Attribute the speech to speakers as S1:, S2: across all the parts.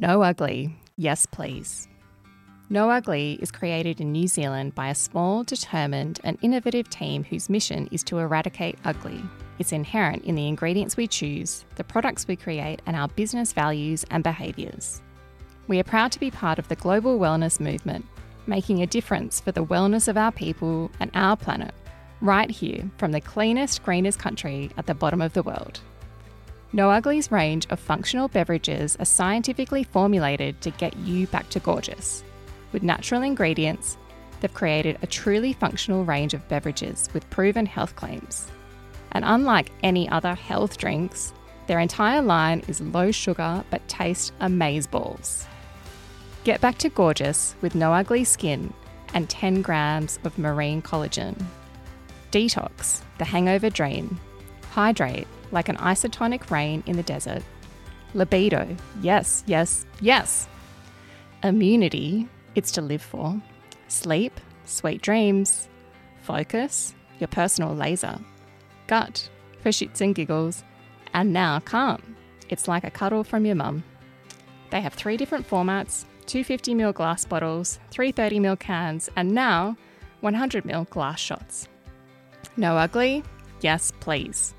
S1: No Ugly, yes please. No Ugly is created in New Zealand by a small, determined, and innovative team whose mission is to eradicate ugly. It's inherent in the ingredients we choose, the products we create, and our business values and behaviours. We are proud to be part of the global wellness movement, making a difference for the wellness of our people and our planet, right here from the cleanest, greenest country at the bottom of the world. No Ugly's range of functional beverages are scientifically formulated to get you back to gorgeous. With natural ingredients, they've created a truly functional range of beverages with proven health claims. And unlike any other health drinks, their entire line is low sugar but taste amazeballs. Get back to gorgeous with no ugly skin and 10 grams of marine collagen. Detox, the hangover dream. Hydrate, like an isotonic rain in the desert. Libido, yes, yes, yes. Immunity, it's to live for. Sleep, sweet dreams. Focus, your personal laser. Gut, for shits and giggles. And now calm, it's like a cuddle from your mum. They have three different formats 250ml glass bottles, 330ml cans, and now 100ml glass shots. No ugly? Yes, please.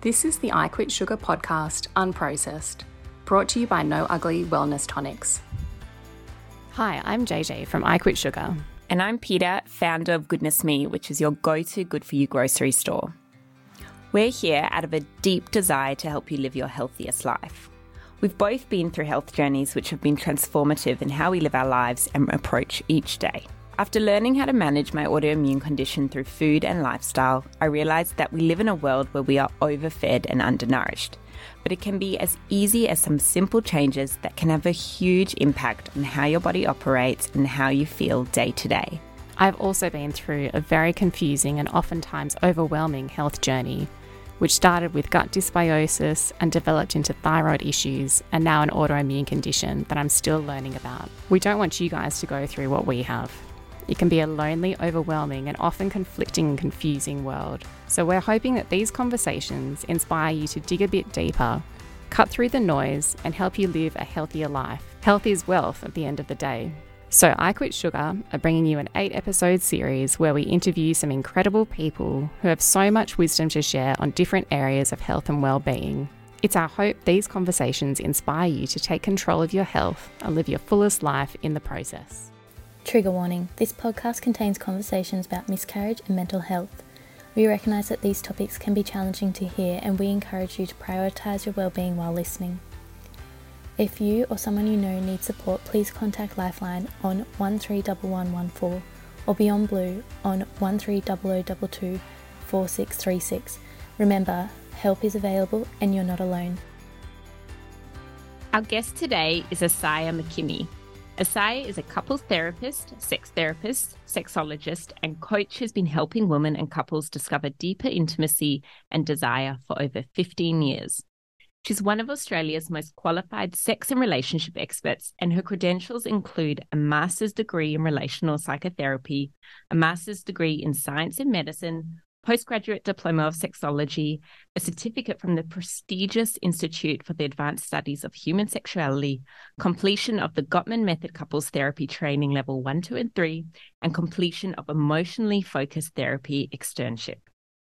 S1: This is the I Quit Sugar podcast, unprocessed, brought to you by No Ugly Wellness Tonics. Hi, I'm JJ from I Quit Sugar.
S2: And I'm Peta, founder of Goodness Me, which is your go to good for you grocery store. We're here out of a deep desire to help you live your healthiest life. We've both been through health journeys which have been transformative in how we live our lives and approach each day. After learning how to manage my autoimmune condition through food and lifestyle, I realized that we live in a world where we are overfed and undernourished. But it can be as easy as some simple changes that can have a huge impact on how your body operates and how you feel day to day.
S1: I've also been through a very confusing and oftentimes overwhelming health journey, which started with gut dysbiosis and developed into thyroid issues and now an autoimmune condition that I'm still learning about. We don't want you guys to go through what we have. It can be a lonely, overwhelming, and often conflicting and confusing world. So, we're hoping that these conversations inspire you to dig a bit deeper, cut through the noise, and help you live a healthier life. Health is wealth at the end of the day. So, I Quit Sugar are bringing you an eight episode series where we interview some incredible people who have so much wisdom to share on different areas of health and well-being. It's our hope these conversations inspire you to take control of your health and live your fullest life in the process.
S3: Trigger warning this podcast contains conversations about miscarriage and mental health. We recognise that these topics can be challenging to hear and we encourage you to prioritise your well-being while listening. If you or someone you know needs support, please contact Lifeline on 131114 or Beyond Blue on 130022 4636. Remember, help is available and you're not alone.
S2: Our guest today is Isiah McKimmie. Isiah is a couples therapist, sex therapist, sexologist, and coach who's been helping women and couples discover deeper intimacy and desire for over 15 years. She's one of Australia's most qualified sex and relationship experts, and her credentials include a master's degree in relational psychotherapy, a master's degree in science and medicine, postgraduate diploma of sexology, a certificate from the prestigious Institute for the Advanced Studies of Human Sexuality, completion of the Gottman Method Couples Therapy Training Level 1, 2, and 3, and completion of Emotionally Focused Therapy Externship.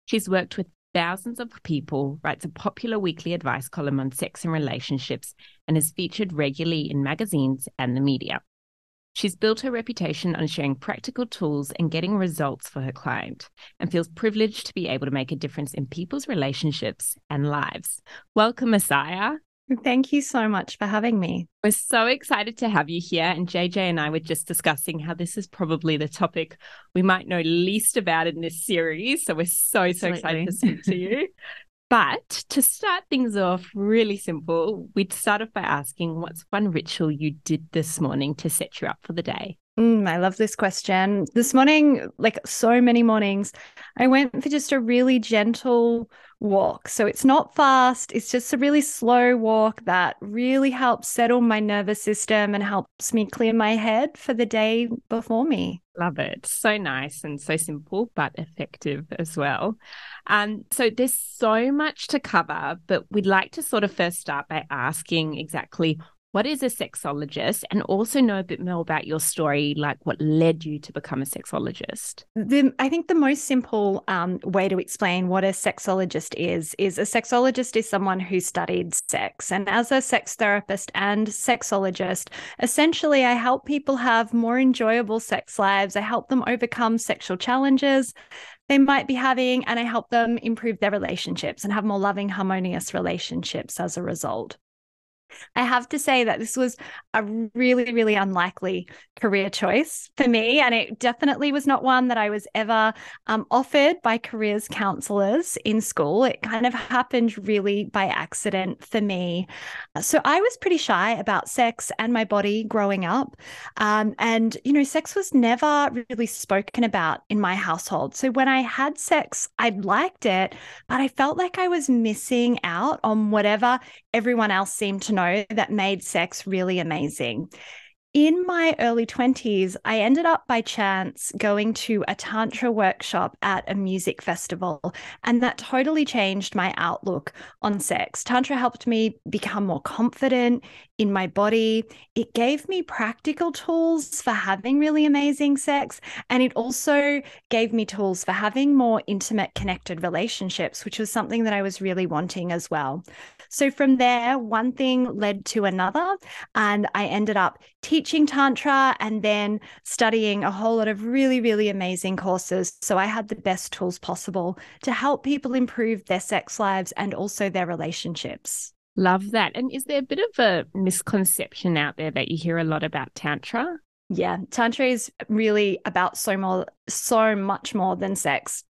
S2: She's worked with thousands of people, writes a popular weekly advice column on sex and relationships, and is featured regularly in magazines and the media. She's built her reputation on sharing practical tools and getting results for her client, and feels privileged to be able to make a difference in people's relationships and lives. Welcome, Isiah.
S4: Thank you so much for having me.
S2: We're so excited to have you here. And JJ and I were just discussing how this is probably the topic we might know least about in this series. So we're so, so Absolutely. excited to speak to you. But to start things off really simple, we'd start off by asking what's one ritual you did this morning to set you up for the day?
S4: Mm, I love this question. This morning, like so many mornings, I went for just a really gentle walk. So it's not fast, it's just a really slow walk that really helps settle my nervous system and helps me clear my head for the day before me.
S2: Love it. So nice and so simple, but effective as well. Um, so there's so much to cover, but we'd like to sort of first start by asking exactly what is a sexologist and also know a bit more about your story, like what led you to become a sexologist?
S4: The, I think the most simple um, way to explain what a sexologist is is a sexologist is someone who studied sex. And as a sex therapist and sexologist, essentially, I help people have more enjoyable sex lives. I help them overcome sexual challenges they might be having, and I help them improve their relationships and have more loving, harmonious relationships as a result. I have to say that this was a really, really unlikely career choice for me. And it definitely was not one that I was ever um, offered by careers counselors in school. It kind of happened really by accident for me. So I was pretty shy about sex and my body growing up. Um, and, you know, sex was never really spoken about in my household. So when I had sex, I liked it, but I felt like I was missing out on whatever everyone else seemed to know that made sex really amazing in my early 20s, I ended up by chance going to a Tantra workshop at a music festival, and that totally changed my outlook on sex. Tantra helped me become more confident in my body. It gave me practical tools for having really amazing sex, and it also gave me tools for having more intimate, connected relationships, which was something that I was really wanting as well. So from there, one thing led to another, and I ended up teaching teaching Tantra and then studying a whole lot of really, really amazing courses. So I had the best tools possible to help people improve their sex lives and also their relationships.
S2: Love that. And is there a bit of a misconception out there that you hear a lot about Tantra?
S4: Yeah, Tantra is really about so more, so much more than sex.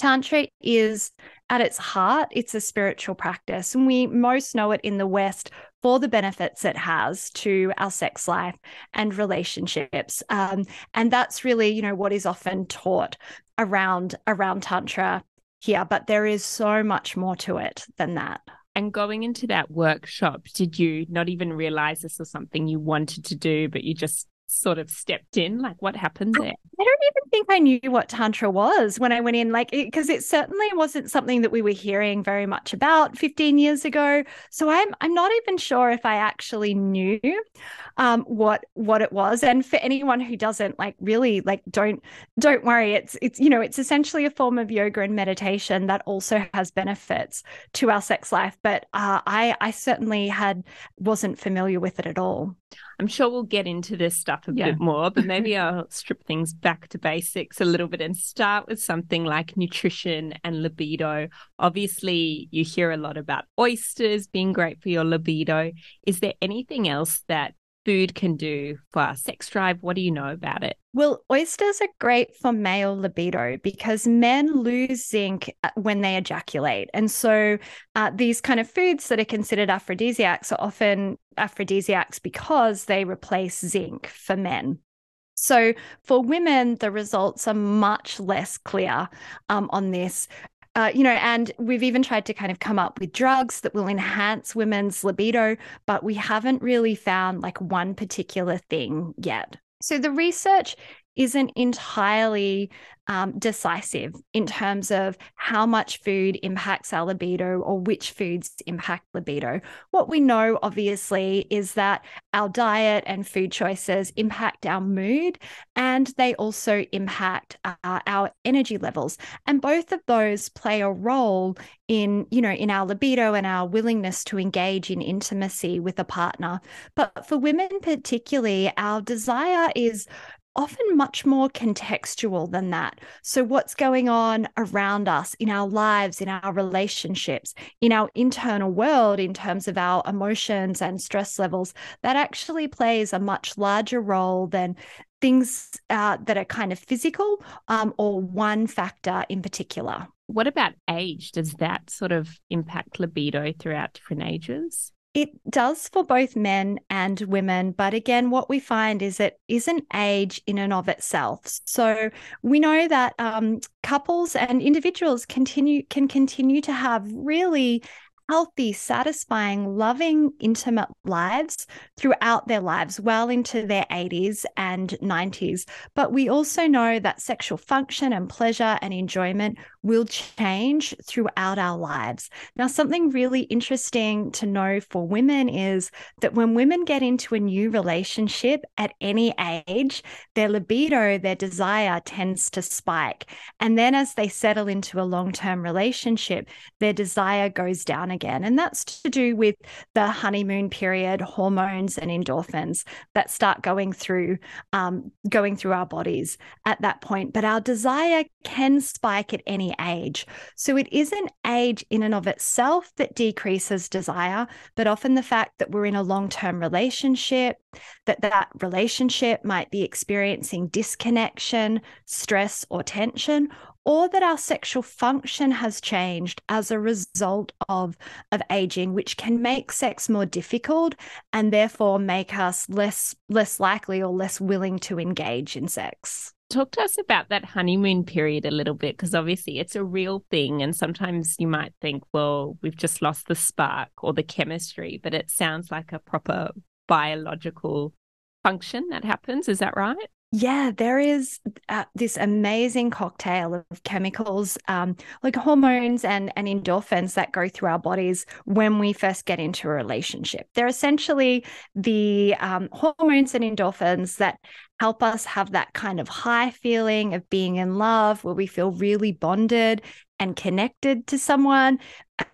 S4: Tantra is at its heart, it's a spiritual practice. And we most know it in the West for the benefits it has to our sex life and relationships. Um, and that's really, you know, what is often taught around around Tantra here. But there is so much more to it than that.
S2: And going into that workshop, did you not even realize this was something you wanted to do, but you just sort of stepped in? Like, what happened there?
S4: I don't even think I knew what Tantra was when I went in, like, because it, it, certainly wasn't something that we were hearing very much about 15 years ago. So I'm I'm not even sure if I actually knew um, what what it was. And for anyone who doesn't, like, really, like, don't don't worry. It's it's you know, it's essentially a form of yoga and meditation that also has benefits to our sex life. But uh, I I certainly had wasn't familiar with it at all.
S2: I'm sure we'll get into this stuff a yeah. bit more, but maybe I'll strip things back to basics a little bit and start with something like nutrition and libido. Obviously, you hear a lot about oysters being great for your libido. Is there anything else that food can do for our sex drive? What do you know about it?
S4: Well, oysters are great for male libido because men lose zinc uh, when they ejaculate. And so uh, these kind of foods that are considered aphrodisiacs are often aphrodisiacs because they replace zinc for men. So for women, the results are much less clear um, on this. Uh, you know, and we've even tried to kind of come up with drugs that will enhance women's libido, but we haven't really found like one particular thing yet. So the research isn't entirely um, decisive in terms of how much food impacts our libido or which foods impact libido. What we know, obviously, is that our diet and food choices impact our mood and they also impact uh, our energy levels. And both of those play a role in, you know, in our libido and our willingness to engage in intimacy with a partner. But for women, particularly, our desire is often much more contextual than that. So, what's going on around us in our lives, in our relationships, in our internal world, in terms of our emotions and stress levels, that actually plays a much larger role than things uh, that are kind of physical um, or one factor in particular.
S2: What about age? Does that sort of impact libido throughout different ages?
S4: It does for both men and women. But again, what we find is it isn't age in and of itself. So we know that um, couples and individuals continue can continue to have really healthy, satisfying, loving, intimate lives throughout their lives, well into their 80s and 90s. But we also know that sexual function and pleasure and enjoyment will change throughout our lives. Now, something really interesting to know for women is that when women get into a new relationship at any age, their libido, their desire tends to spike. And then as they settle into a long term relationship, their desire goes down again. And that's to do with the honeymoon period, hormones and endorphins that start going through um, going through our bodies at that point. But our desire can spike at any age. So it isn't age in and of itself that decreases desire, but often the fact that we're in a long-term relationship, that that relationship might be experiencing disconnection, stress or tension, or that our sexual function has changed as a result of, of aging, which can make sex more difficult and therefore make us less less likely or less willing to engage in sex.
S2: Talk to us about that honeymoon period a little bit, because obviously it's a real thing. And sometimes you might think, well, we've just lost the spark or the chemistry, but it sounds like a proper biological function that happens. Is that right?
S4: Yeah, there is uh, this amazing cocktail of chemicals, um, like hormones and, and endorphins that go through our bodies when we first get into a relationship. They're essentially the um, hormones and endorphins that help us have that kind of high feeling of being in love, where we feel really bonded and connected to someone.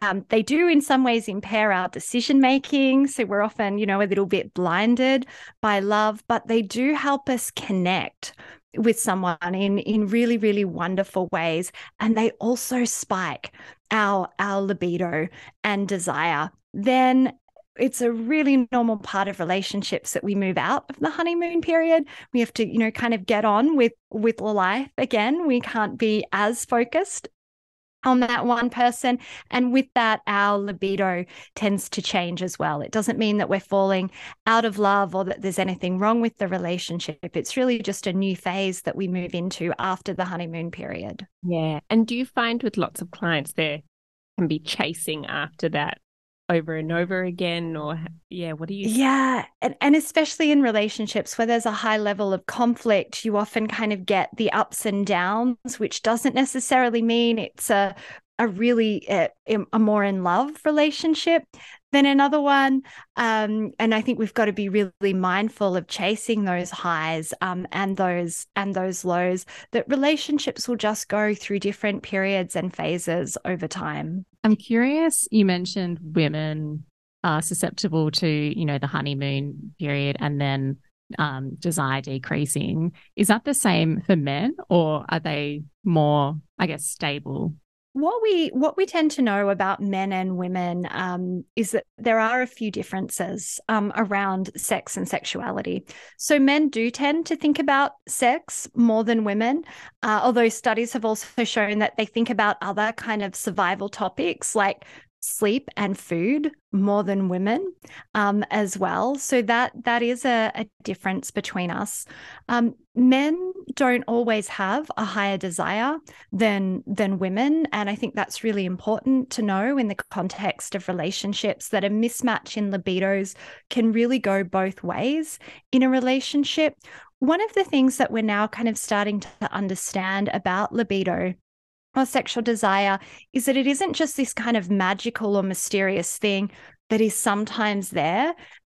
S4: Um, they do, in some ways, impair our decision making. So we're often, you know, a little bit blinded by love, but they do help us connect with someone in in really really wonderful ways and they also spike our our libido and desire then it's a really normal part of relationships that we move out of the honeymoon period we have to you know kind of get on with with life again we can't be as focused on that one person. And with that, our libido tends to change as well. It doesn't mean that we're falling out of love or that there's anything wrong with the relationship. It's really just a new phase that we move into after the honeymoon period.
S2: Yeah. And do you find with lots of clients there can be chasing after that over and over again or yeah what do you
S4: yeah and, and especially in relationships where there's a high level of conflict you often kind of get the ups and downs which doesn't necessarily mean it's a a really uh, a more in love relationship than another one um, and i think we've got to be really mindful of chasing those highs um, and those and those lows that relationships will just go through different periods and phases over time.
S1: I'm curious you mentioned women are susceptible to you know the honeymoon period and then um, desire decreasing. Is that the same for men or are they more i guess stable
S4: what we what we tend to know about men and women um, is that there are a few differences um, around sex and sexuality. So men do tend to think about sex more than women, uh, although studies have also shown that they think about other kind of survival topics like sleep and food more than women um, as well. So that that is a, a difference between us. Um, men don't always have a higher desire than than women, and I think that's really important to know in the context of relationships. That a mismatch in libidos can really go both ways in a relationship. One of the things that we're now kind of starting to understand about libido or sexual desire is that it isn't just this kind of magical or mysterious thing that is sometimes there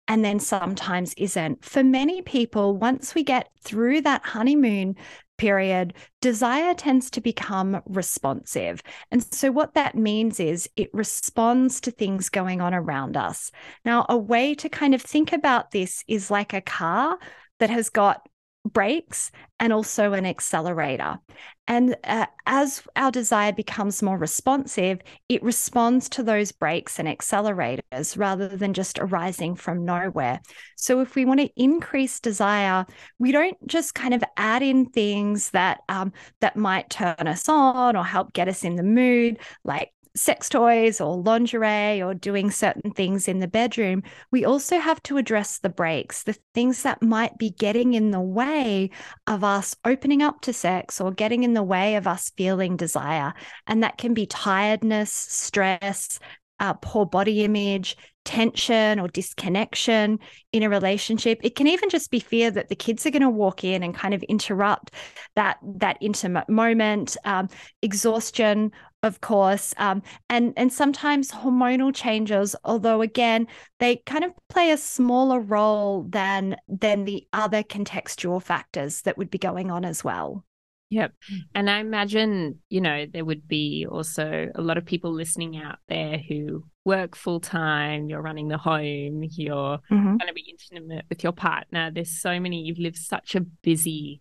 S4: and then sometimes isn't. For many people, once we get through that honeymoon period, desire tends to become responsive. And so, what that means is it responds to things going on around us. Now, a way to kind of think about this is like a car that has got brakes and also an accelerator. And uh, as our desire becomes more responsive, it responds to those brakes and accelerators rather than just arising from nowhere. So, if we want to increase desire, we don't just kind of add in things that um, that might turn us on or help get us in the mood, like sex toys or lingerie or doing certain things in the bedroom, we also have to address the brakes, the things that might be getting in the way of us opening up to sex or getting in the way of us feeling desire. And that can be tiredness, stress, uh, poor body image, tension or disconnection in a relationship. It can even just be fear that the kids are going to walk in and kind of interrupt that that intimate moment, um, exhaustion, of course, um, and and sometimes hormonal changes. Although again, they kind of play a smaller role than than the other contextual factors that would be going on as well.
S2: Yep. And I imagine, you know, there would be also a lot of people listening out there who work full time, you're running the home, you're mm-hmm. going to be intimate with your partner. There's so many, you've lived such a busy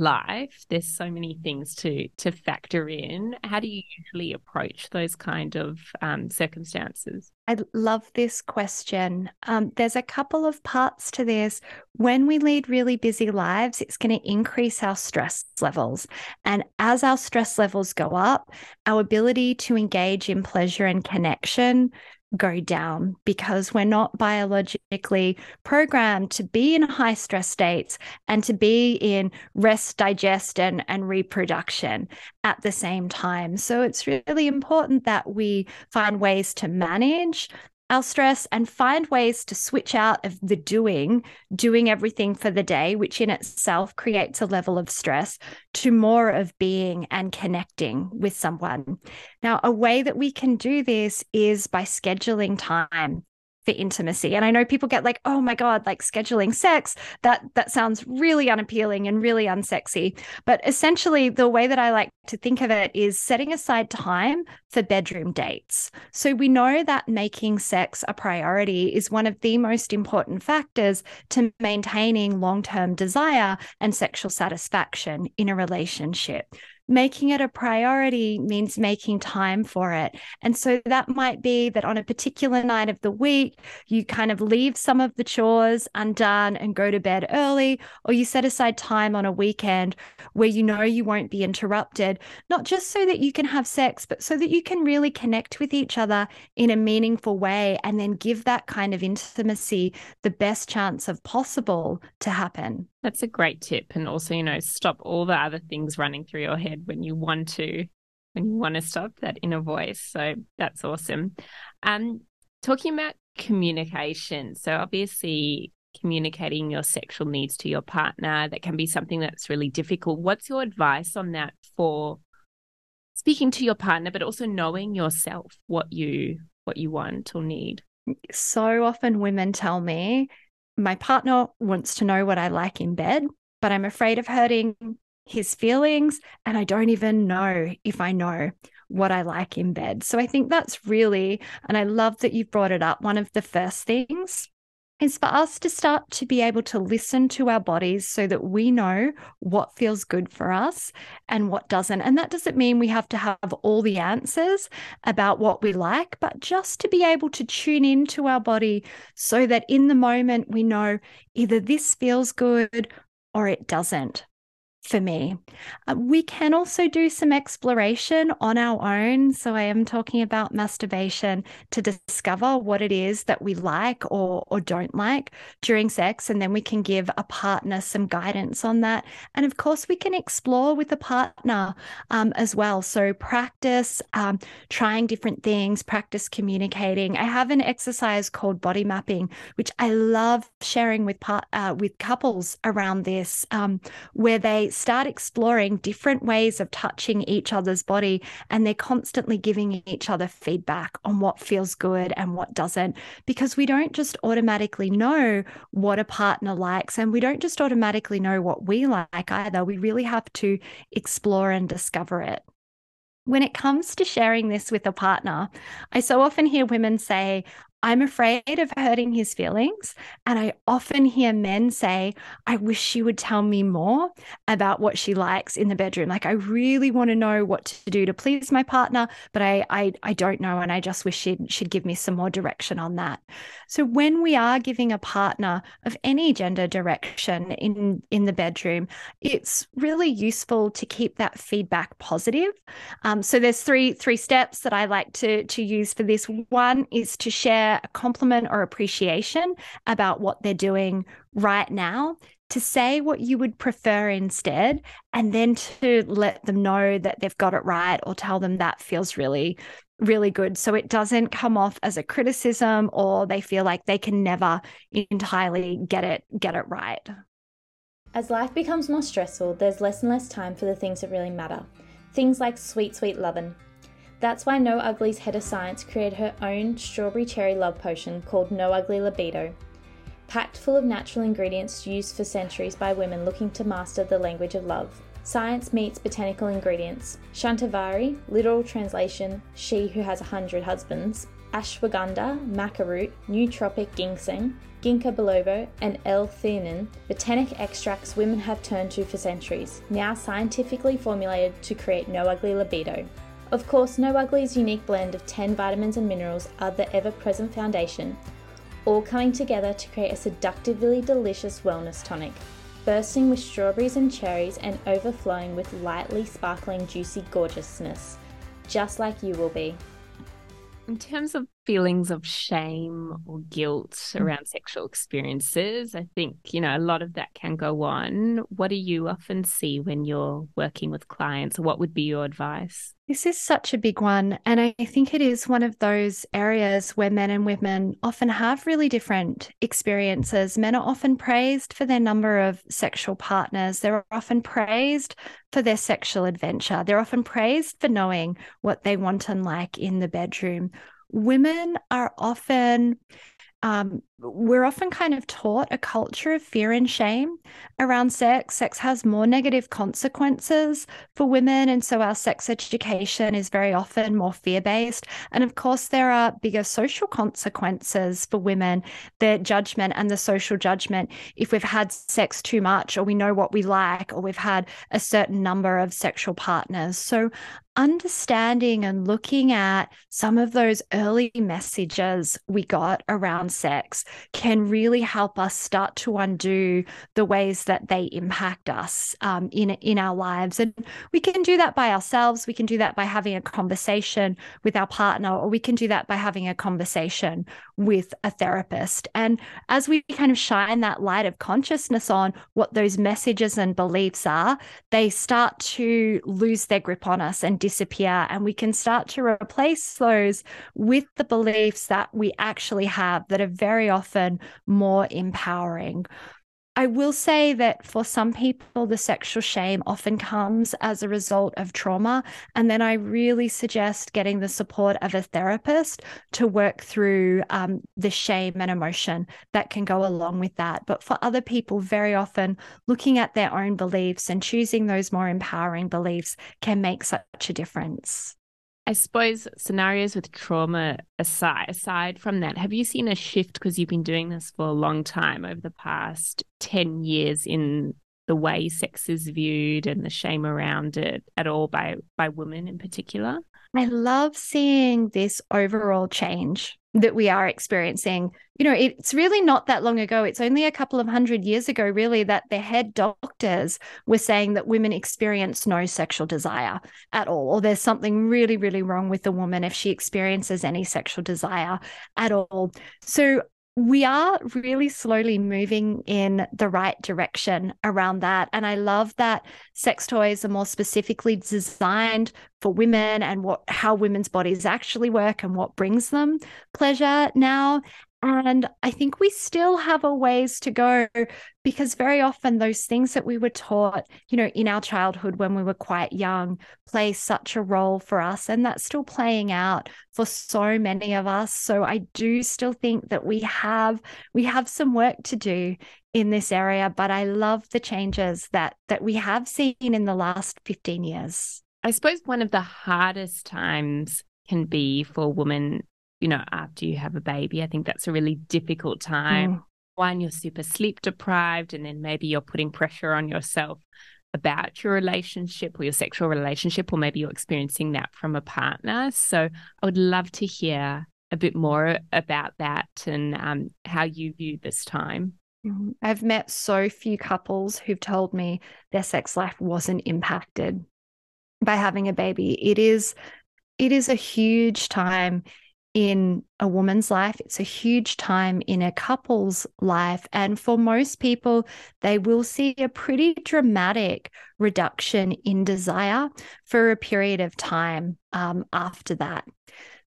S2: life there's so many things to to factor in. How do you usually approach those kind of um, circumstances?
S4: I love this question. Um, there's a couple of parts to this. When we lead really busy lives it's going to increase our stress levels. And as our stress levels go up our ability to engage in pleasure and connection go down because we're not biologically programmed to be in high stress states and to be in rest, digest, and, and reproduction at the same time. So it's really important that we find ways to manage our stress and find ways to switch out of the doing, doing everything for the day, which in itself creates a level of stress, to more of being and connecting with someone. Now, a way that we can do this is by scheduling time for intimacy. And I know people get like, oh my God, like scheduling sex, that that sounds really unappealing and really unsexy. But essentially the way that I like to think of it is setting aside time for bedroom dates. So we know that making sex a priority is one of the most important factors to maintaining long-term desire and sexual satisfaction in a relationship making it a priority means making time for it. And so that might be that on a particular night of the week, you kind of leave some of the chores undone and go to bed early, or you set aside time on a weekend where you know you won't be interrupted, not just so that you can have sex, but so that you can really connect with each other in a meaningful way and then give that kind of intimacy the best chance of possible to happen.
S2: That's a great tip. And also, you know, stop all the other things running through your head when you want to, when you want to stop that inner voice. So that's awesome. Um, talking about communication. So obviously communicating your sexual needs to your partner, that can be something that's really difficult. What's your advice on that for speaking to your partner, but also knowing yourself what you what you want or need?
S4: So often women tell me my partner wants to know what I like in bed, but I'm afraid of hurting his feelings. And I don't even know if I know what I like in bed. So I think that's really, and I love that you've brought it up, one of the first things is for us to start to be able to listen to our bodies so that we know what feels good for us and what doesn't. And that doesn't mean we have to have all the answers about what we like, but just to be able to tune into our body so that in the moment we know either this feels good or it doesn't for me. Uh, we can also do some exploration on our own. So I am talking about masturbation to discover what it is that we like or, or don't like during sex. And then we can give a partner some guidance on that. And of course, we can explore with a partner um, as well. So practice um, trying different things, practice communicating. I have an exercise called body mapping, which I love sharing with part, uh, with couples around this, um, where they start exploring different ways of touching each other's body and they're constantly giving each other feedback on what feels good and what doesn't because we don't just automatically know what a partner likes and we don't just automatically know what we like either. We really have to explore and discover it. When it comes to sharing this with a partner, I so often hear women say, I'm afraid of hurting his feelings. And I often hear men say, I wish she would tell me more about what she likes in the bedroom. Like, I really want to know what to do to please my partner, but I, I, I don't know. And I just wish she'd, she'd give me some more direction on that. So, when we are giving a partner of any gender direction in, in the bedroom, it's really useful to keep that feedback positive. Um, so, there's three, three steps that I like to, to use for this. One is to share a compliment or appreciation about what they're doing right now to say what you would prefer instead and then to let them know that they've got it right or tell them that feels really really good. So it doesn't come off as a criticism or they feel like they can never entirely get it get it right.
S3: As life becomes more stressful there's less and less time for the things that really matter. Things like sweet sweet lovin' That's why No Ugly's head of science created her own strawberry cherry love potion called No Ugly Libido. Packed full of natural ingredients used for centuries by women looking to master the language of love. Science meets botanical ingredients. Shantavari, literal translation, she who has a hundred husbands, ashwagandha, maca root, nootropic ginseng, ginkgo biloba, and L-theanine, botanic extracts women have turned to for centuries, now scientifically formulated to create no ugly libido. Of course, No Ugly's unique blend of 10 vitamins and minerals are the ever present foundation, all coming together to create a seductively delicious wellness tonic, bursting with strawberries and cherries and overflowing with lightly sparkling, juicy gorgeousness, just like you will be.
S2: In terms of feelings of shame or guilt mm. around sexual experiences, I think, you know, a lot of that can go on. What do you often see when you're working with clients? What would be your advice?
S4: This is such a big one. And I think it is one of those areas where men and women often have really different experiences. Men are often praised for their number of sexual partners, they're often praised for their sexual adventure, they're often praised for knowing what they want and like in the bedroom. Women are often um, we're often kind of taught a culture of fear and shame around sex. Sex has more negative consequences for women. And so our sex education is very often more fear based. And of course, there are bigger social consequences for women the judgment and the social judgment if we've had sex too much, or we know what we like, or we've had a certain number of sexual partners. So understanding and looking at some of those early messages we got around sex can really help us start to undo the ways that they impact us um, in in our lives. And we can do that by ourselves. We can do that by having a conversation with our partner, or we can do that by having a conversation with a therapist. And as we kind of shine that light of consciousness on what those messages and beliefs are, they start to lose their grip on us and disappear. And we can start to replace those with the beliefs that we actually have that are very often more empowering. I will say that for some people, the sexual shame often comes as a result of trauma. And then I really suggest getting the support of a therapist to work through um, the shame and emotion that can go along with that. But for other people, very often looking at their own beliefs and choosing those more empowering beliefs can make such a difference.
S2: I suppose scenarios with trauma aside, aside from that, have you seen a shift because you've been doing this for a long time over the past 10 years in the way sex is viewed and the shame around it at all by by women in particular?
S4: I love seeing this overall change that we are experiencing. You know, it's really not that long ago. It's only a couple of hundred years ago, really, that the head doctors were saying that women experience no sexual desire at all, or there's something really, really wrong with the woman if she experiences any sexual desire at all. So we are really slowly moving in the right direction around that. And I love that sex toys are more specifically designed for women and what how women's bodies actually work and what brings them pleasure now. And I think we still have a ways to go because very often those things that we were taught, you know, in our childhood when we were quite young, play such a role for us. And that's still playing out for so many of us. So I do still think that we have we have some work to do in this area, but I love the changes that that we have seen in the last 15 years.
S2: I suppose one of the hardest times can be for women you know, after you have a baby. I think that's a really difficult time. Mm. One, you're super sleep deprived, and then maybe you're putting pressure on yourself about your relationship or your sexual relationship, or maybe you're experiencing that from a partner. So I would love to hear a bit more about that and um, how you view this time.
S4: Mm-hmm. I've met so few couples who've told me their sex life wasn't impacted by having a baby. It is it is a huge time in a woman's life. It's a huge time in a couple's life. And for most people, they will see a pretty dramatic reduction in desire for a period of time um, after that.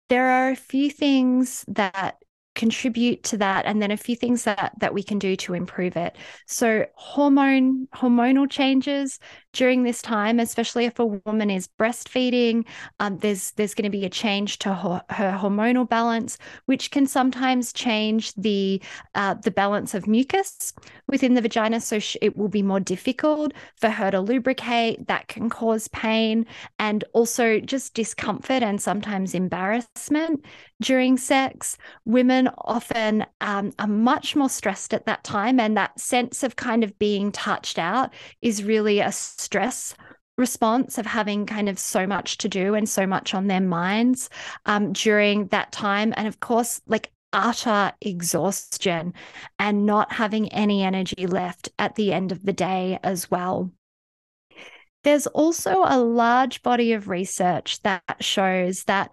S4: There are a few things that contribute to that and then a few things that that we can do to improve it so hormone hormonal changes during this time especially if a woman is breastfeeding um, there's there's going to be a change to her, her, hormonal balance which can sometimes change the uh, the balance of mucus within the vagina so it will be more difficult for her to lubricate that can cause pain and also just discomfort and sometimes embarrassment during sex women women often um, are much more stressed at that time. And that sense of kind of being touched out is really a stress response of having kind of so much to do and so much on their minds um, during that time. And of course, like utter exhaustion and not having any energy left at the end of the day as well. There's also a large body of research that shows that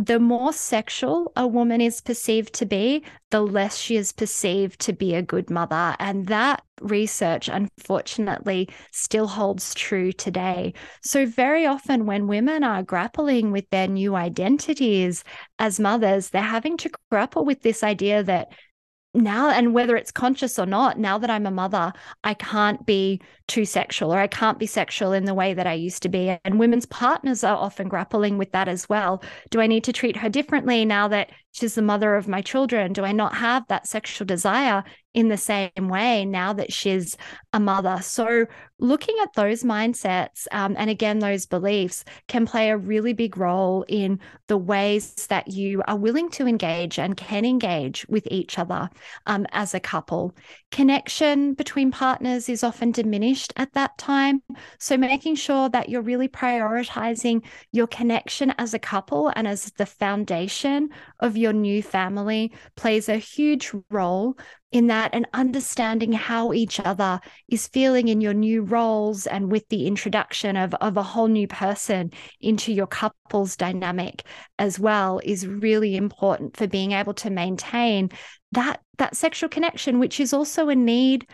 S4: the more sexual a woman is perceived to be, the less she is perceived to be a good mother. And that research, unfortunately, still holds true today. So, very often, when women are grappling with their new identities as mothers, they're having to grapple with this idea that now and whether it's conscious or not now that i'm a mother i can't be too sexual or i can't be sexual in the way that i used to be. And women's partners are often grappling with that as well. Do i need to treat her differently now that she's the mother of my children? Do i not have that sexual desire in the same way now that she's a mother. So, looking at those mindsets um, and again, those beliefs can play a really big role in the ways that you are willing to engage and can engage with each other um, as a couple. Connection between partners is often diminished at that time. So, making sure that you're really prioritizing your connection as a couple and as the foundation of your new family plays a huge role in that and understanding how each other is feeling in your new roles and with the introduction of, of a whole new person into your couple's dynamic as well is really important for being able to maintain that that sexual connection which is also a need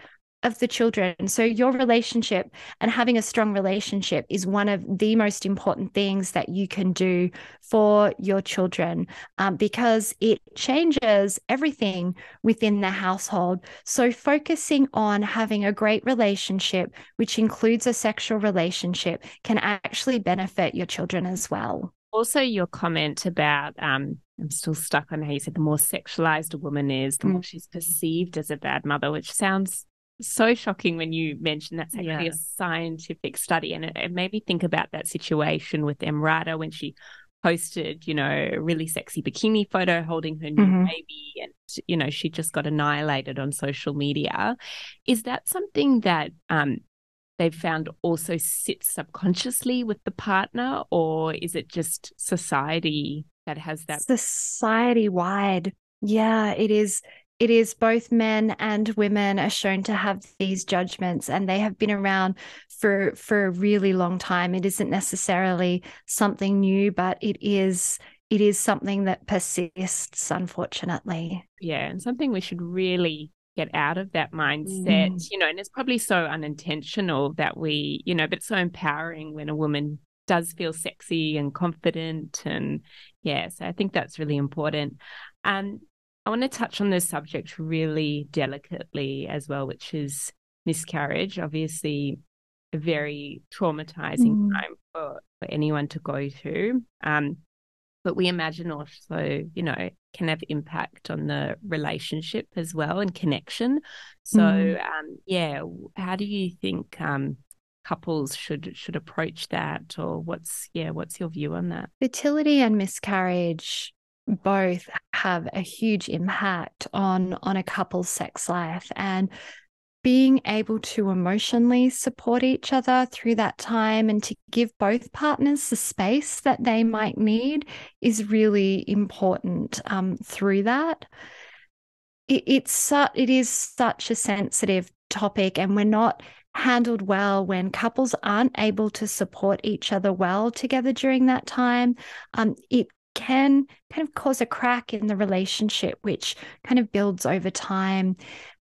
S4: of the children. So, your relationship and having a strong relationship is one of the most important things that you can do for your children um, because it changes everything within the household. So, focusing on having a great relationship, which includes a sexual relationship, can actually benefit your children as well.
S2: Also, your comment about um, I'm still stuck on how you said the more sexualized a woman is, the more mm. she's perceived as a bad mother, which sounds so shocking when you mentioned that's actually yeah. a scientific study. And it, it, made me think about that situation with Emrata when she posted, you know, a really sexy bikini photo holding her new mm-hmm. baby and, you know, she just got annihilated on social media. Is that something that um, they've found also sits subconsciously with the partner, or is it just society that has that?
S4: Society wide. Yeah, it is it is both men and women are shown to have these judgments and they have been around for for a really long time. It isn't necessarily something new but it is it is something that persists unfortunately.
S2: Yeah and something we should really get out of that mindset mm. you know and it's probably so unintentional that we you know but it's so empowering when a woman does feel sexy and confident and yeah so i think that's really important. Um I want to touch on this subject really delicately as well, which is miscarriage. Obviously, a very traumatizing mm. time for, for anyone to go through. Um, but we imagine also, you know, can have impact on the relationship as well and connection. So, mm. um, yeah, how do you think um, couples should should approach that, or what's yeah, what's your view on that?
S4: Fertility and miscarriage both have a huge impact on on a couple's sex life and being able to emotionally support each other through that time and to give both partners the space that they might need is really important um, through that. It, it's su- it is such a sensitive topic, and we're not handled well when couples aren't able to support each other well together during that time. Um, it can kind of cause a crack in the relationship, which kind of builds over time.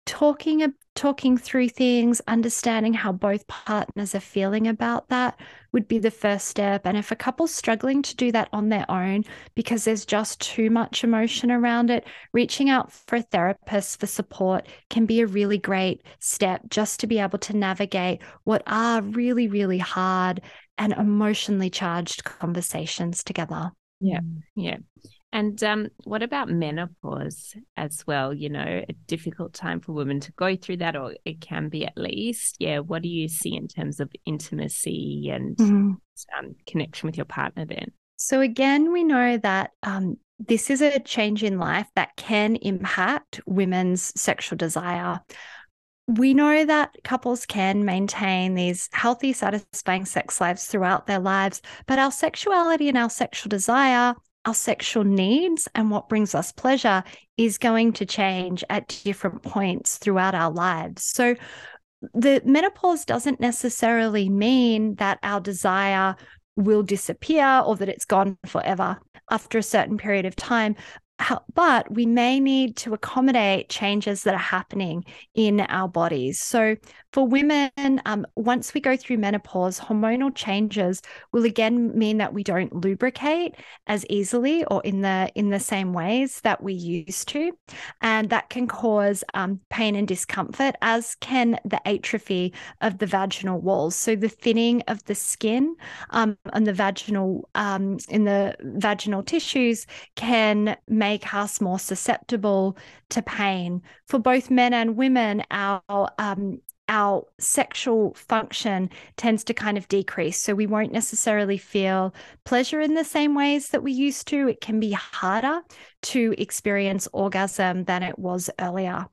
S4: Talking talking through things understanding how both partners are feeling about that would be the first step. And if a couple's struggling to do that on their own because there's just too much emotion around it reaching out for a therapist for support can be a really great step just to be able to navigate what are really really hard and emotionally charged conversations together
S2: yeah yeah and um, what about menopause as well? You know, a difficult time for women to go through that, or it can be at least. Yeah. What do you see in terms of intimacy and mm-hmm. um, connection with your partner then?
S4: So, again, we know that um, this is a change in life that can impact women's sexual desire. We know that couples can maintain these healthy, satisfying sex lives throughout their lives, but our sexuality and our sexual desire our sexual needs and what brings us pleasure is going to change at different points throughout our lives. So, the menopause doesn't necessarily mean that our desire will disappear or that it's gone forever after a certain period of time but we may need to accommodate changes that are happening in our bodies. So, for women, um, once we go through menopause, hormonal changes will again mean that we don't lubricate as easily or in the in the same ways that we used to, and that can cause um, pain and discomfort, as can the atrophy of the vaginal walls. So, the thinning of the skin um, and the vaginal um, in the vaginal tissues can make us more susceptible to pain. For both men and women, our um, our sexual function tends to kind of decrease. So we won't necessarily feel pleasure in the same ways that we used to. It can be harder to experience orgasm than it was earlier.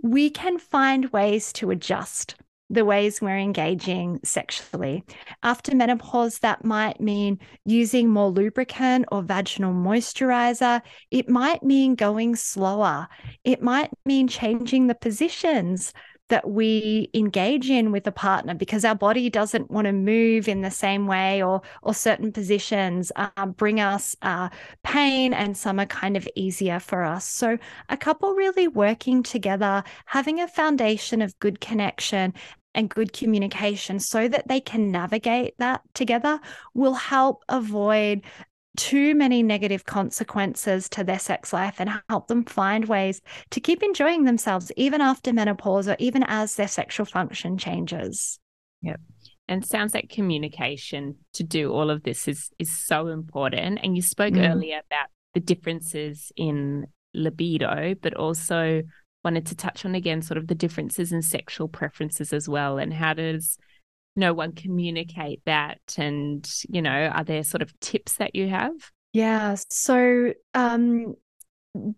S4: We can find ways to adjust the ways we're engaging sexually. After menopause, that might mean using more lubricant or vaginal moisturizer. It might mean going slower. It might mean changing the positions that we engage in with a partner because our body doesn't want to move in the same way or or certain positions uh, bring us uh, pain and some are kind of easier for us. So a couple really working together having a foundation of good connection and good communication so that they can navigate that together will help avoid too many negative consequences to their sex life and help them find ways to keep enjoying themselves even after menopause or even as their sexual function changes.
S2: Yep. And sounds like communication to do all of this is is so important. And you spoke mm. earlier about the differences in libido, but also wanted to touch on again sort of the differences in sexual preferences as well and how does no one communicate that and you know are there sort of tips that you have
S4: yeah so um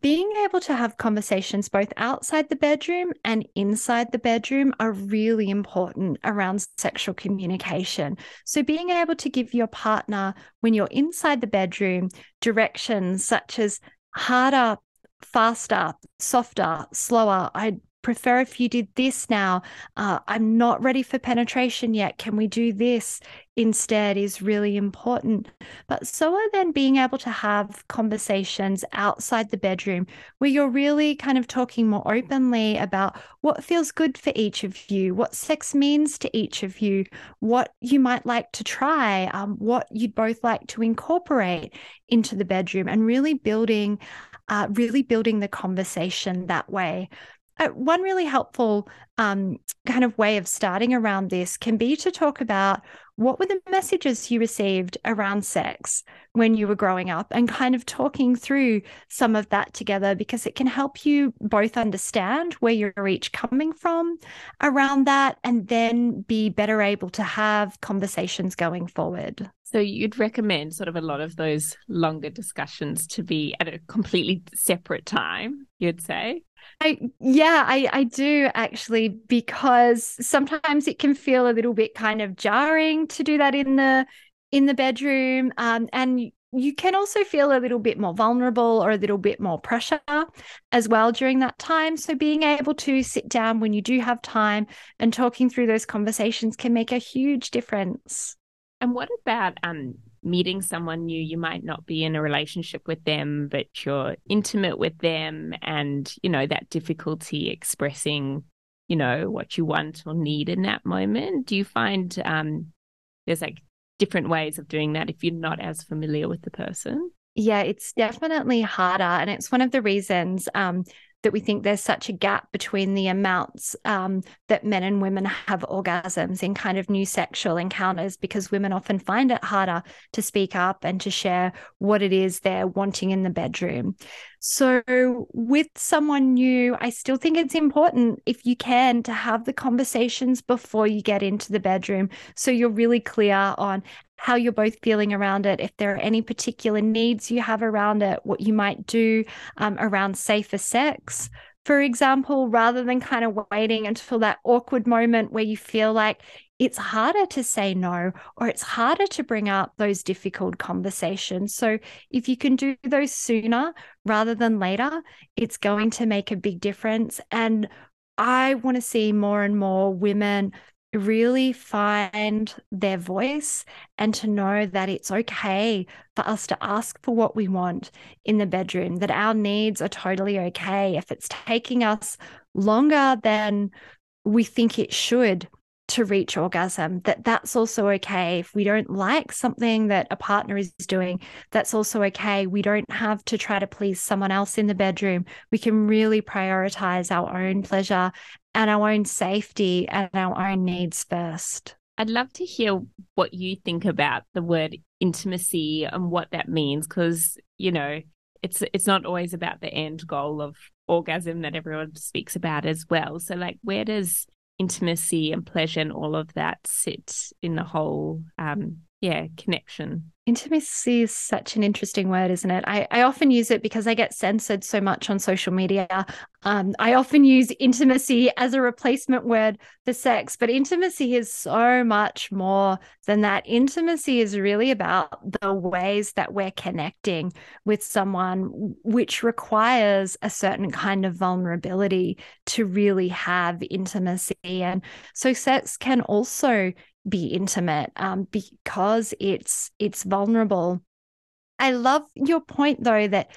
S4: being able to have conversations both outside the bedroom and inside the bedroom are really important around sexual communication. So, being able to give your partner, when you're inside the bedroom, directions such as harder faster, softer, slower. I prefer if you did this now. Uh, I'm not ready for penetration yet. Can we do this instead? Is really important. But so are then being able to have conversations outside the bedroom where you're really kind of talking more openly about what feels good for each of you, what sex means to each of you, what you might like to try, um, what you'd both like to incorporate into the bedroom, and really building. Uh, really building the conversation that way uh, one really helpful um, kind of way of starting around this can be to talk about what were the messages you received around sex when you were growing up and kind of talking through some of that together because it can help you both understand where you're each coming from around that and then be better able to have conversations going forward.
S2: So you'd recommend sort of a lot of those longer discussions to be at a completely separate time, you'd say?
S4: I yeah, I I do actually because sometimes it can feel a little bit kind of jarring to do that in the in the bedroom um, and you can also feel a little bit more vulnerable or a little bit more pressure as well during that time. So, being able to sit down when you do have time and talking through those conversations can make a huge difference.
S2: And what about um, meeting someone new? You might not be in a relationship with them, but you're intimate with them, and you know that difficulty expressing, you know, what you want or need in that moment. Do you find um, there's like different ways of doing that if you're not as familiar with the person?
S4: Yeah, it's definitely harder, and it's one of the reasons um, that we think there's such a gap between the amounts um, that men and women have orgasms in kind of new sexual encounters because women often find it harder to speak up and to share what it is they're wanting in the bedroom. So, with someone new, I still think it's important, if you can, to have the conversations before you get into the bedroom. So, you're really clear on how you're both feeling around it, if there are any particular needs you have around it, what you might do um, around safer sex, for example, rather than kind of waiting until that awkward moment where you feel like it's harder to say no or it's harder to bring up those difficult conversations. So, if you can do those sooner rather than later, it's going to make a big difference. And I want to see more and more women really find their voice and to know that it's okay for us to ask for what we want in the bedroom, that our needs are totally okay. If it's taking us longer than we think it should to reach orgasm, that that's also okay. If we don't like something that a partner is doing, that's also okay. We don't have to try to please someone else in the bedroom. We can really prioritize our own pleasure and our own safety and our own needs first.
S2: I'd love to hear what you think about the word intimacy and what that means because, you know, it's it's not always about the end goal of orgasm that everyone speaks about as well. So like where does intimacy and pleasure and all of that sit in the whole um yeah connection
S4: Intimacy is such an interesting word, isn't it? I, I often use it because I get censored so much on social media. Um, I often use intimacy as a replacement word for sex, but intimacy is so much more than that. Intimacy is really about the ways that we're connecting with someone, which requires a certain kind of vulnerability to really have intimacy. And so, sex can also be intimate um, because it's it's vulnerable. I love your point though that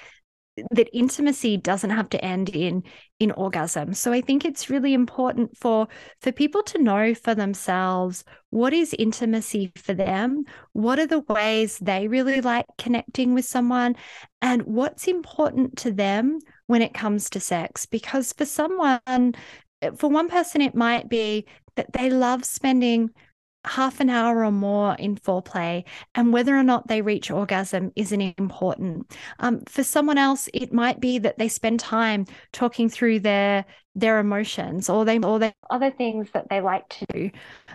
S4: that intimacy doesn't have to end in in orgasm so i think it's really important for for people to know for themselves what is intimacy for them what are the ways they really like connecting with someone and what's important to them when it comes to sex because for someone for one person it might be that they love spending half an hour or more in foreplay and whether or not they reach orgasm isn't important. Um, for someone else, it might be that they spend time talking through their their emotions or they or they other things that they like to do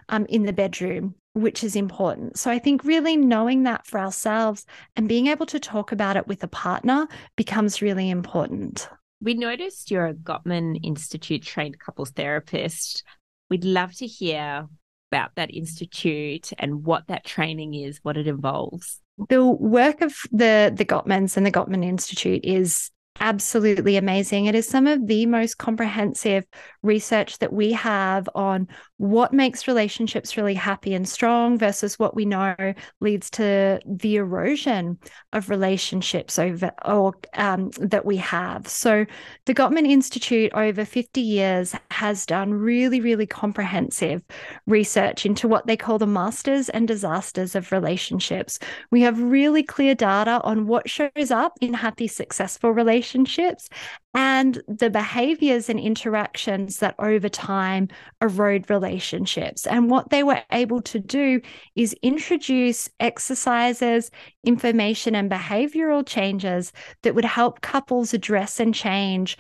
S4: um, in the bedroom which is important. So I think really knowing that for ourselves and being able to talk about it with a partner becomes really important.
S2: We noticed you're a Gottman Institute trained couples therapist. We'd love to hear about that institute and what that training is, what it involves?
S4: The work of the the Gottmans and the Gottman Institute is absolutely amazing. It is some of the most comprehensive research that we have on what makes relationships really happy and strong versus what we know leads to the erosion of relationships over or um, that we have. So the Gottman Institute over 50 years has done really, really comprehensive research into what they call the masters and disasters of relationships. We have really clear data on what shows up in happy, successful relationships relationships and the behaviors and interactions that over time erode relationships. And what they were able to do is introduce exercises, information, and behavioral changes that would help couples address and change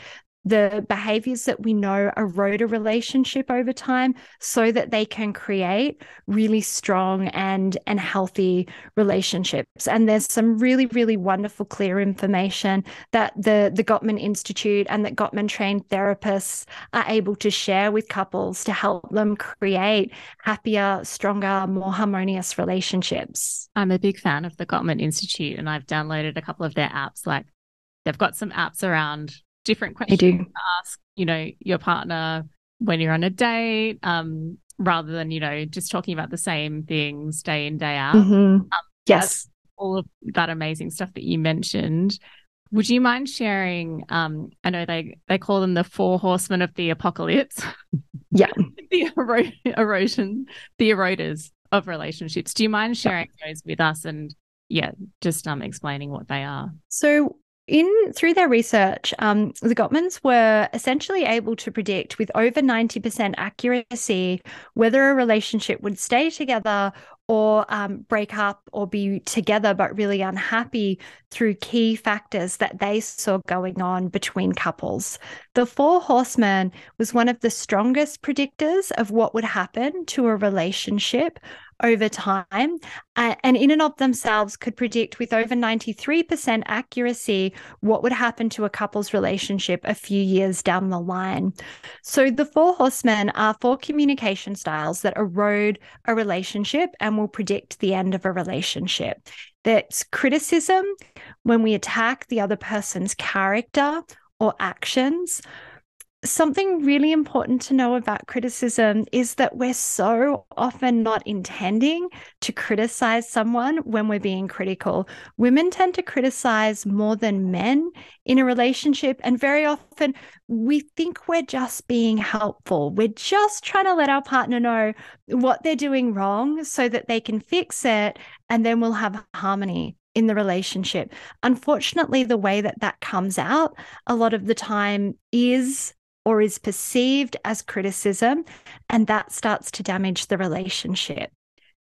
S4: the behaviors that we know erode a relationship over time so that they can create really strong and and healthy relationships. And there's some really really wonderful clear information that the the Gottman Institute and that Gottman trained therapists are able to share with couples to help them create happier stronger more harmonious relationships.
S1: I'm a big fan of the Gottman Institute and I've downloaded a couple of their apps. Like they've got some apps around different questions to ask, you know, your partner when you're on a date, um, rather than, you know, just talking about the same things day in, day out.
S4: Mm-hmm. Um, yes.
S1: All of that amazing stuff that you mentioned. Would you mind sharing? Um, I know they they call them the four horsemen of the apocalypse.
S4: Yeah,
S1: the ero- erosion, the eroders of relationships. Do you mind sharing those with us and yeah, just um explaining what they are?
S4: So in through their research, um, the Gottmans were essentially able to predict with over 90% accuracy whether a relationship would stay together or um, break up or be together but really unhappy through key factors that they saw going on between couples. The Four Horsemen was one of the strongest predictors of what would happen to a relationship over time uh, and in and of themselves could predict with over 93% accuracy what would happen to a couple's relationship a few years down the line. So the four horsemen are four communication styles that erode a relationship and will predict the end of a relationship. That's criticism when we attack the other person's character or actions something really important to know about criticism is that we're so often not intending to criticize someone when we're being critical. Women tend to criticize more than men in a relationship, and very often we think we're just being helpful. We're just trying to let our partner know what they're doing wrong so that they can fix it, and then we'll have harmony in the relationship. Unfortunately, the way that that comes out a lot of the time is or is perceived as criticism, and that starts to damage the relationship.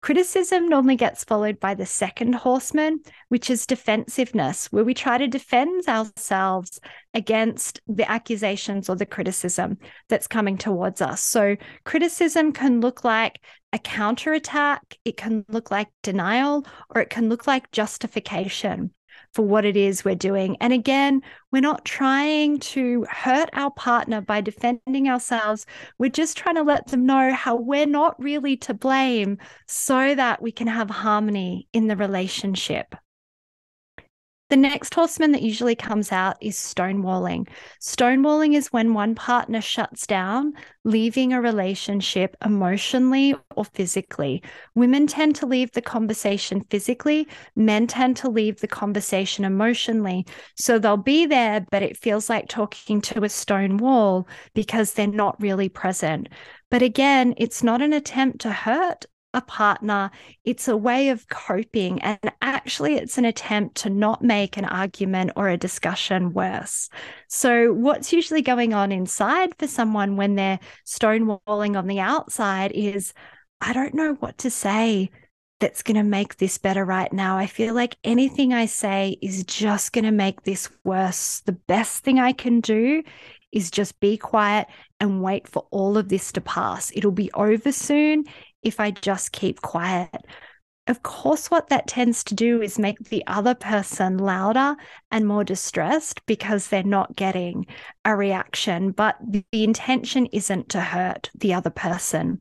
S4: Criticism normally gets followed by the second horseman, which is defensiveness, where we try to defend ourselves against the accusations or the criticism that's coming towards us. So, criticism can look like a counterattack, it can look like denial, or it can look like justification for what it is we're doing. And again, we're not trying to hurt our partner by defending ourselves. We're just trying to let them know how we're not really to blame so that we can have harmony in the relationship. The next horseman that usually comes out is stonewalling. Stonewalling is when one partner shuts down, leaving a relationship emotionally or physically. Women tend to leave the conversation physically, men tend to leave the conversation emotionally. So they'll be there, but it feels like talking to a stone wall because they're not really present. But again, it's not an attempt to hurt a partner, it's a way of coping. And actually, it's an attempt to not make an argument or a discussion worse. So, what's usually going on inside for someone when they're stonewalling on the outside is, I don't know what to say that's going to make this better right now. I feel like anything I say is just going to make this worse. The best thing I can do is just be quiet and wait for all of this to pass. It'll be over soon if I just keep quiet. Of course, what that tends to do is make the other person louder and more distressed because they're not getting a reaction. But the intention isn't to hurt the other person.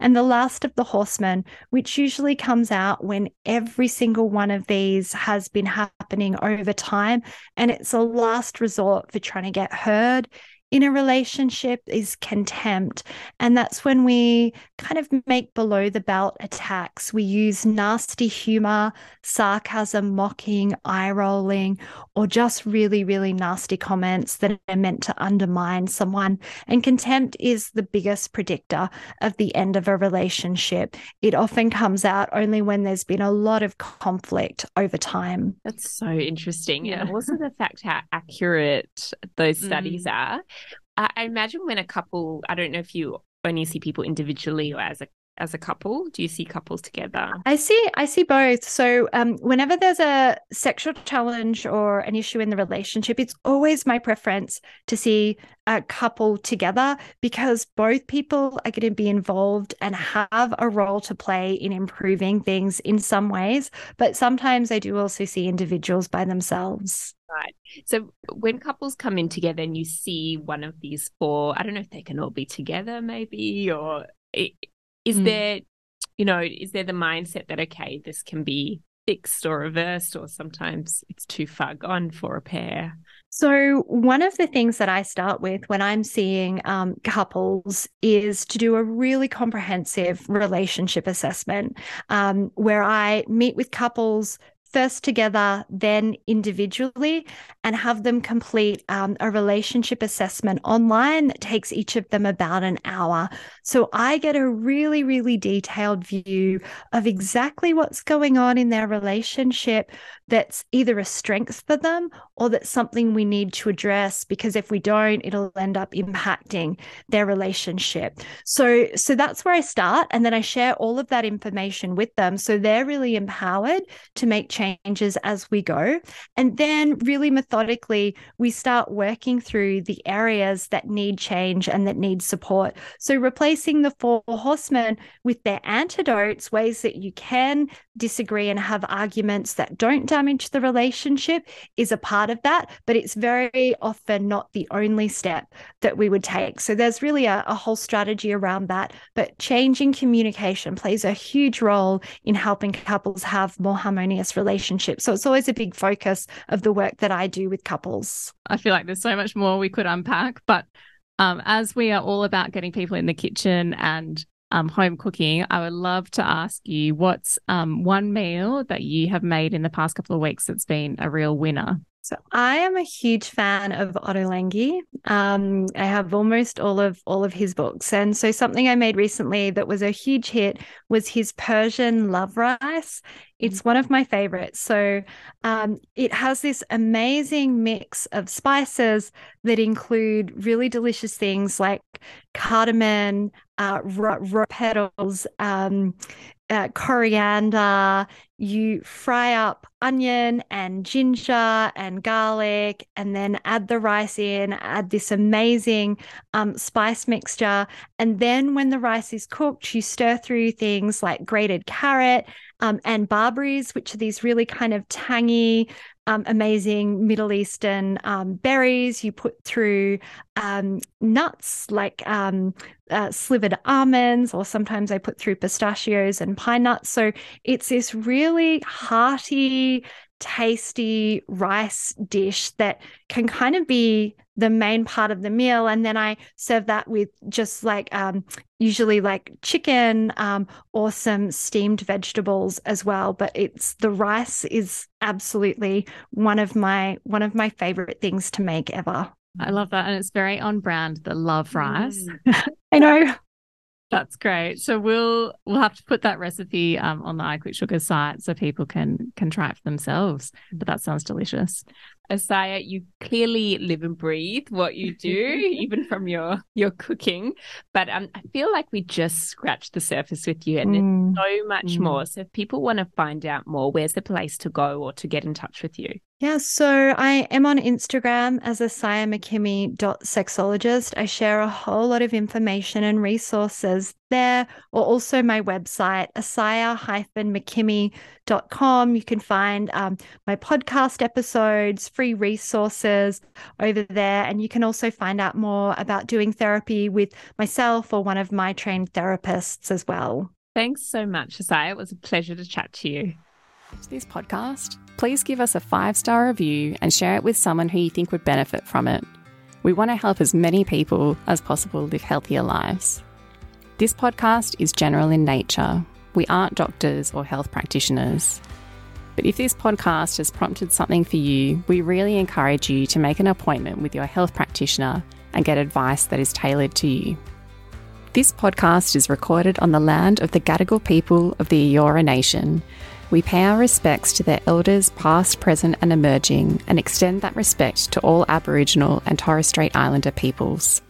S4: And the last of the horsemen, which usually comes out when every single one of these has been happening over time, and it's a last resort for trying to get heard, in a relationship is contempt. And that's when we kind of make below the belt attacks. We use nasty humor, sarcasm, mocking, eye rolling, or just really, really nasty comments that are meant to undermine someone. And contempt is the biggest predictor of the end of a relationship. It often comes out only when there's been a lot of conflict over time.
S2: That's so interesting. Yeah. And also the fact how accurate those studies mm. are. I imagine when a couple, I don't know if you only see people individually or as a as a couple? Do you see couples together?
S4: I see I see both. So um, whenever there's a sexual challenge or an issue in the relationship, it's always my preference to see a couple together because both people are going to be involved and have a role to play in improving things in some ways. But sometimes I do also see individuals by themselves.
S2: Right. So when couples come in together and you see one of these four, I don't know if they can all be together, maybe, or is mm. there, you know, is there the mindset that, okay, this can be fixed or reversed, or sometimes it's too far gone for a pair?
S4: So, one of the things that I start with when I'm seeing um, couples is to do a really comprehensive relationship assessment um, where I meet with couples first together, then individually, and have them complete um, a relationship assessment online that takes each of them about an hour. So I get a really, really detailed view of exactly what's going on in their relationship that's either a strength for them or that's something we need to address because if we don't, it'll end up impacting their relationship. So, so that's where I start. And then I share all of that information with them. So they're really empowered to make changes changes as we go. And then, really methodically, we start working through the areas that need change and that need support. So, replacing the four horsemen with their antidotes, ways that you can disagree and have arguments that don't damage the relationship, is a part of that. But it's very often not the only step that we would take. So, there's really a, a whole strategy around that. But changing communication plays a huge role in helping couples have more harmonious relationships relationships. So it's always a big focus of the work that I do with couples.
S1: I feel like there's so much more we could unpack, but um, as we are all about getting people in the kitchen and um, home cooking, I would love to ask you what's um, one meal that you have made in the past couple of weeks that's been a real winner?
S4: So I am a huge fan of Ottolenghi. Um, I have almost all of all of his books, and so something I made recently that was a huge hit was his Persian love rice. It's mm. one of my favorites. So um, it has this amazing mix of spices that include really delicious things like cardamom, uh, rose petals, um, uh, coriander, you fry up onion and ginger and garlic, and then add the rice in, add this amazing um, spice mixture. And then when the rice is cooked, you stir through things like grated carrot um, and barberries, which are these really kind of tangy, um, amazing Middle Eastern um, berries. You put through um, nuts like um, uh, slivered almonds, or sometimes I put through pistachios and pine nuts. So it's this really hearty, tasty rice dish that can kind of be the main part of the meal and then i serve that with just like um, usually like chicken um, or some steamed vegetables as well but it's the rice is absolutely one of my one of my favorite things to make ever
S1: i love that and it's very on brand the love rice
S4: mm. i know
S1: that's great. So we'll we'll have to put that recipe um, on the I Quit Sugar site so people can can try it for themselves. But that sounds delicious.
S2: Isiah, you clearly live and breathe what you do, even from your your cooking. But um, I feel like we just scratched the surface with you, and mm. there's so much mm. more. So if people want to find out more, where's the place to go or to get in touch with you?
S4: Yeah, so I am on Instagram as a sexologist. I share a whole lot of information and resources there, or also my website, isiah-mckimmie.com. You can find um, my podcast episodes, free resources over there, and you can also find out more about doing therapy with myself or one of my trained therapists as well.
S2: Thanks so much, Isiah. It was a pleasure to chat to you.
S1: This podcast please give us a five star review and share it with someone who you think would benefit from it. We want to help as many people as possible live healthier lives. This podcast is general in nature. We aren't doctors or health practitioners. But if this podcast has prompted something for you, we really encourage you to make an appointment with your health practitioner and get advice that is tailored to you. This podcast is recorded on the land of the Gadigal people of the Eora Nation. We pay our respects to their elders, past, present, and emerging, and extend that respect to all Aboriginal and Torres Strait Islander peoples.